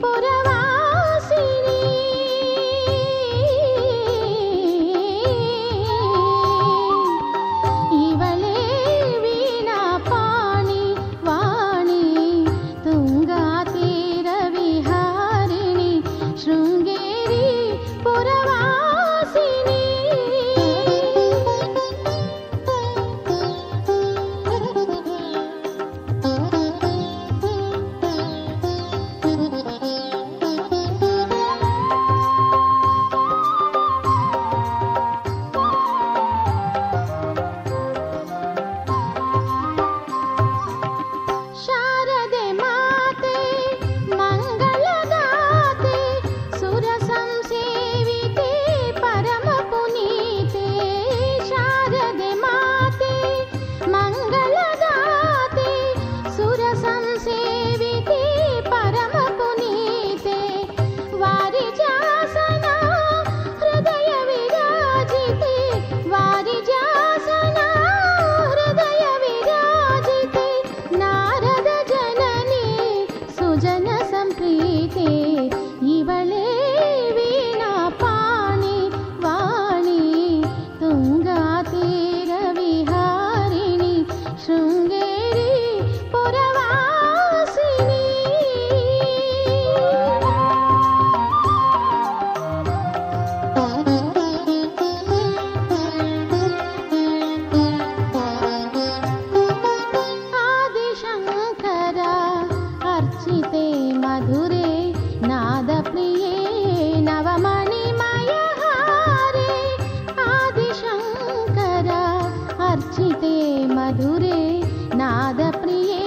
por. Preethi अर्चिते मधुरे नादप्रिये